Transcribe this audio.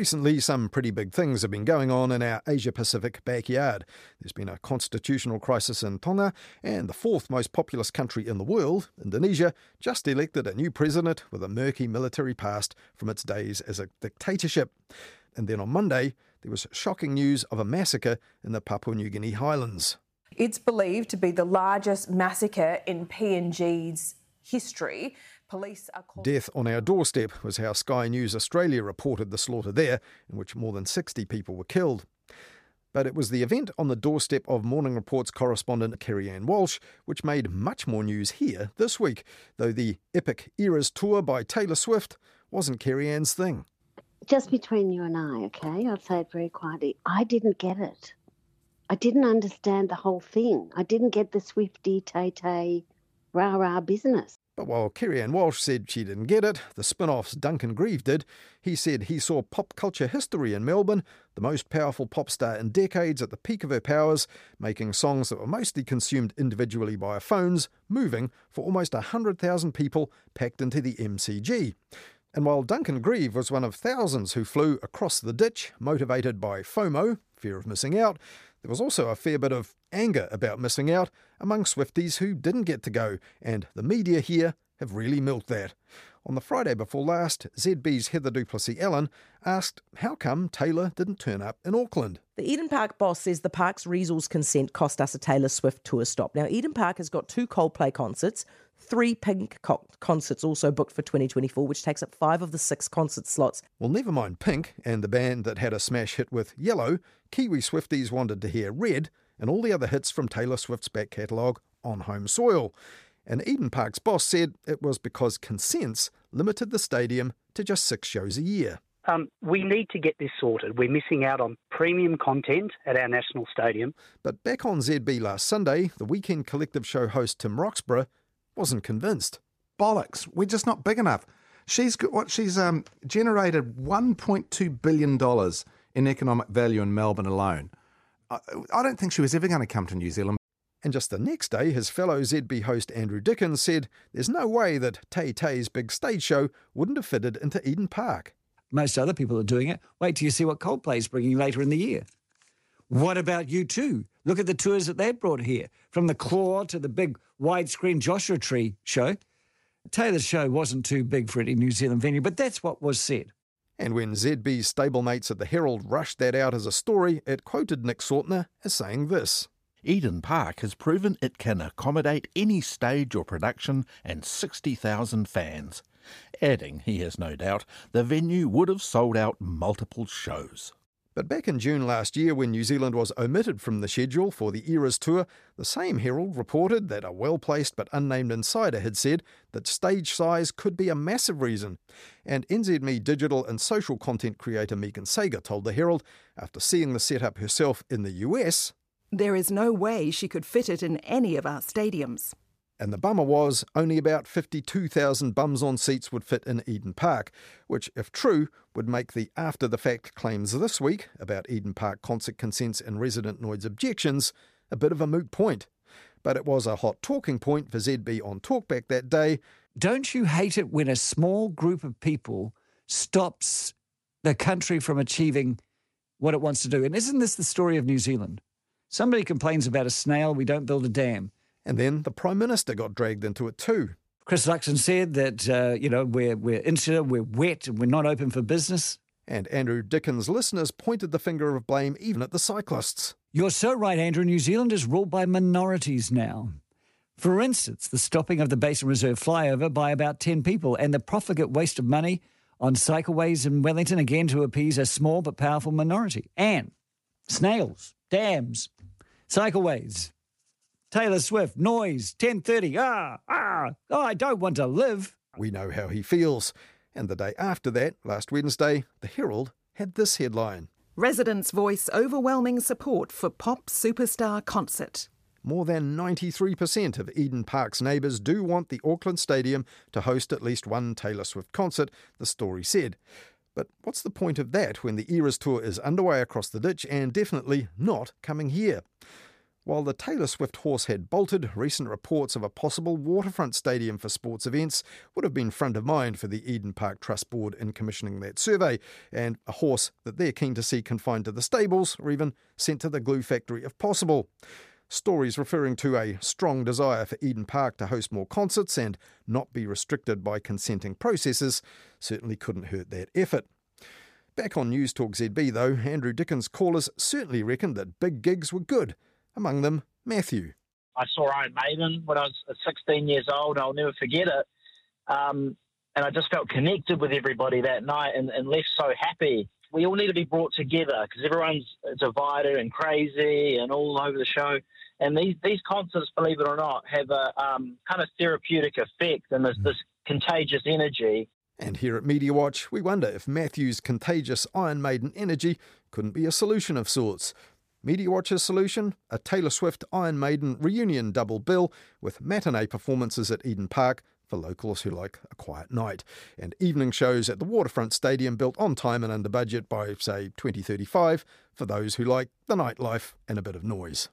Recently, some pretty big things have been going on in our Asia Pacific backyard. There's been a constitutional crisis in Tonga, and the fourth most populous country in the world, Indonesia, just elected a new president with a murky military past from its days as a dictatorship. And then on Monday, there was shocking news of a massacre in the Papua New Guinea highlands. It's believed to be the largest massacre in PNG's history. Police are called- Death on our doorstep was how Sky News Australia reported the slaughter there, in which more than 60 people were killed. But it was the event on the doorstep of Morning Report's correspondent Kerry Ann Walsh which made much more news here this week, though the epic Eras tour by Taylor Swift wasn't Kerry Ann's thing. Just between you and I, okay? I'll say it very quietly. I didn't get it. I didn't understand the whole thing. I didn't get the Swifty Tay Tay rah rah business. But while Kerry Walsh said she didn't get it, the Spinoff's Duncan Grieve did. He said he saw pop culture history in Melbourne, the most powerful pop star in decades at the peak of her powers, making songs that were mostly consumed individually by phones, moving for almost 100,000 people packed into the MCG. And while Duncan Grieve was one of thousands who flew across the ditch, motivated by FOMO, fear of missing out, there was also a fair bit of anger about missing out among Swifties who didn't get to go, and the media here have really milked that. On the Friday before last, ZB's Heather du Plessis-Allen asked how come Taylor didn't turn up in Auckland. The Eden Park boss says the park's resource consent cost us a Taylor Swift tour stop. Now, Eden Park has got two Coldplay concerts, three Pink co- concerts also booked for 2024, which takes up five of the six concert slots. Well, never mind Pink and the band that had a smash hit with Yellow, Kiwi Swifties wanted to hear Red and all the other hits from Taylor Swift's back catalogue on home soil. And Eden Park's boss said it was because consents limited the stadium to just six shows a year. Um, we need to get this sorted. We're missing out on premium content at our national stadium. But back on ZB last Sunday, the weekend collective show host Tim Roxborogh wasn't convinced. Bollocks. We're just not big enough. She's got what she's um, generated 1.2 billion dollars in economic value in Melbourne alone. I, I don't think she was ever going to come to New Zealand. And just the next day, his fellow ZB host Andrew Dickens said there's no way that Tay Tay's big stage show wouldn't have fitted into Eden Park. Most other people are doing it. Wait till you see what Coldplay's bringing later in the year. What about U2? Look at the tours that they've brought here, from the Claw to the big widescreen Joshua Tree show. Taylor's show wasn't too big for any New Zealand venue, but that's what was said. And when ZB's stablemates at the Herald rushed that out as a story, it quoted Nick Sautner as saying this. Eden Park has proven it can accommodate any stage or production and 60,000 fans. Adding, he has no doubt, the venue would have sold out multiple shows. But back in June last year, when New Zealand was omitted from the schedule for the Eras tour, the same Herald reported that a well placed but unnamed insider had said that stage size could be a massive reason. And NZME digital and social content creator Megan Sager told the Herald, after seeing the setup herself in the US, There is no way she could fit it in any of our stadiums. And the bummer was only about 52,000 bums on seats would fit in Eden Park, which, if true, would make the after the fact claims this week about Eden Park concert consents and resident noise objections a bit of a moot point. But it was a hot talking point for ZB on Talkback that day. Don't you hate it when a small group of people stops the country from achieving what it wants to do? And isn't this the story of New Zealand? Somebody complains about a snail, we don't build a dam. And then the Prime Minister got dragged into it too. Chris Luxon said that, uh, you know, we're, we're insular, we're wet, and we're not open for business. And Andrew Dickens' listeners pointed the finger of blame even at the cyclists. You're so right, Andrew. New Zealand is ruled by minorities now. For instance, the stopping of the Basin Reserve flyover by about 10 people and the profligate waste of money on cycleways in Wellington, again to appease a small but powerful minority. And snails, dams, cycleways, Taylor Swift, noise, 10.30, ah, ah, oh, I don't want to live. We know how he feels. And the day after that, last Wednesday, the Herald had this headline Residents voice overwhelming support for pop superstar concert. More than 93% of Eden Park's neighbours do want the Auckland Stadium to host at least one Taylor Swift concert, the story said. But what's the point of that when the Eras tour is underway across the ditch and definitely not coming here? While the Taylor Swift horse had bolted, recent reports of a possible waterfront stadium for sports events would have been front of mind for the Eden Park Trust Board in commissioning that survey, and a horse that they're keen to see confined to the stables or even sent to the glue factory if possible. Stories referring to a strong desire for Eden Park to host more concerts and not be restricted by consenting processes certainly couldn't hurt that effort. Back on News Talk ZB, though, Andrew Dickens callers certainly reckoned that big gigs were good, among them Matthew. I saw Iron Maiden when I was 16 years old. I'll never forget it. Um, and I just felt connected with everybody that night and, and left so happy. We all need to be brought together because everyone's divided and crazy and all over the show. And these, these concerts, believe it or not, have a um, kind of therapeutic effect and there's this contagious energy. And here at Media Watch, we wonder if Matthew's contagious Iron Maiden energy couldn't be a solution of sorts. Media Watch's solution? A Taylor Swift Iron Maiden reunion double bill with matinee performances at Eden Park for locals who like a quiet night, and evening shows at the Waterfront Stadium built on time and under budget by, say, 2035 for those who like the nightlife and a bit of noise.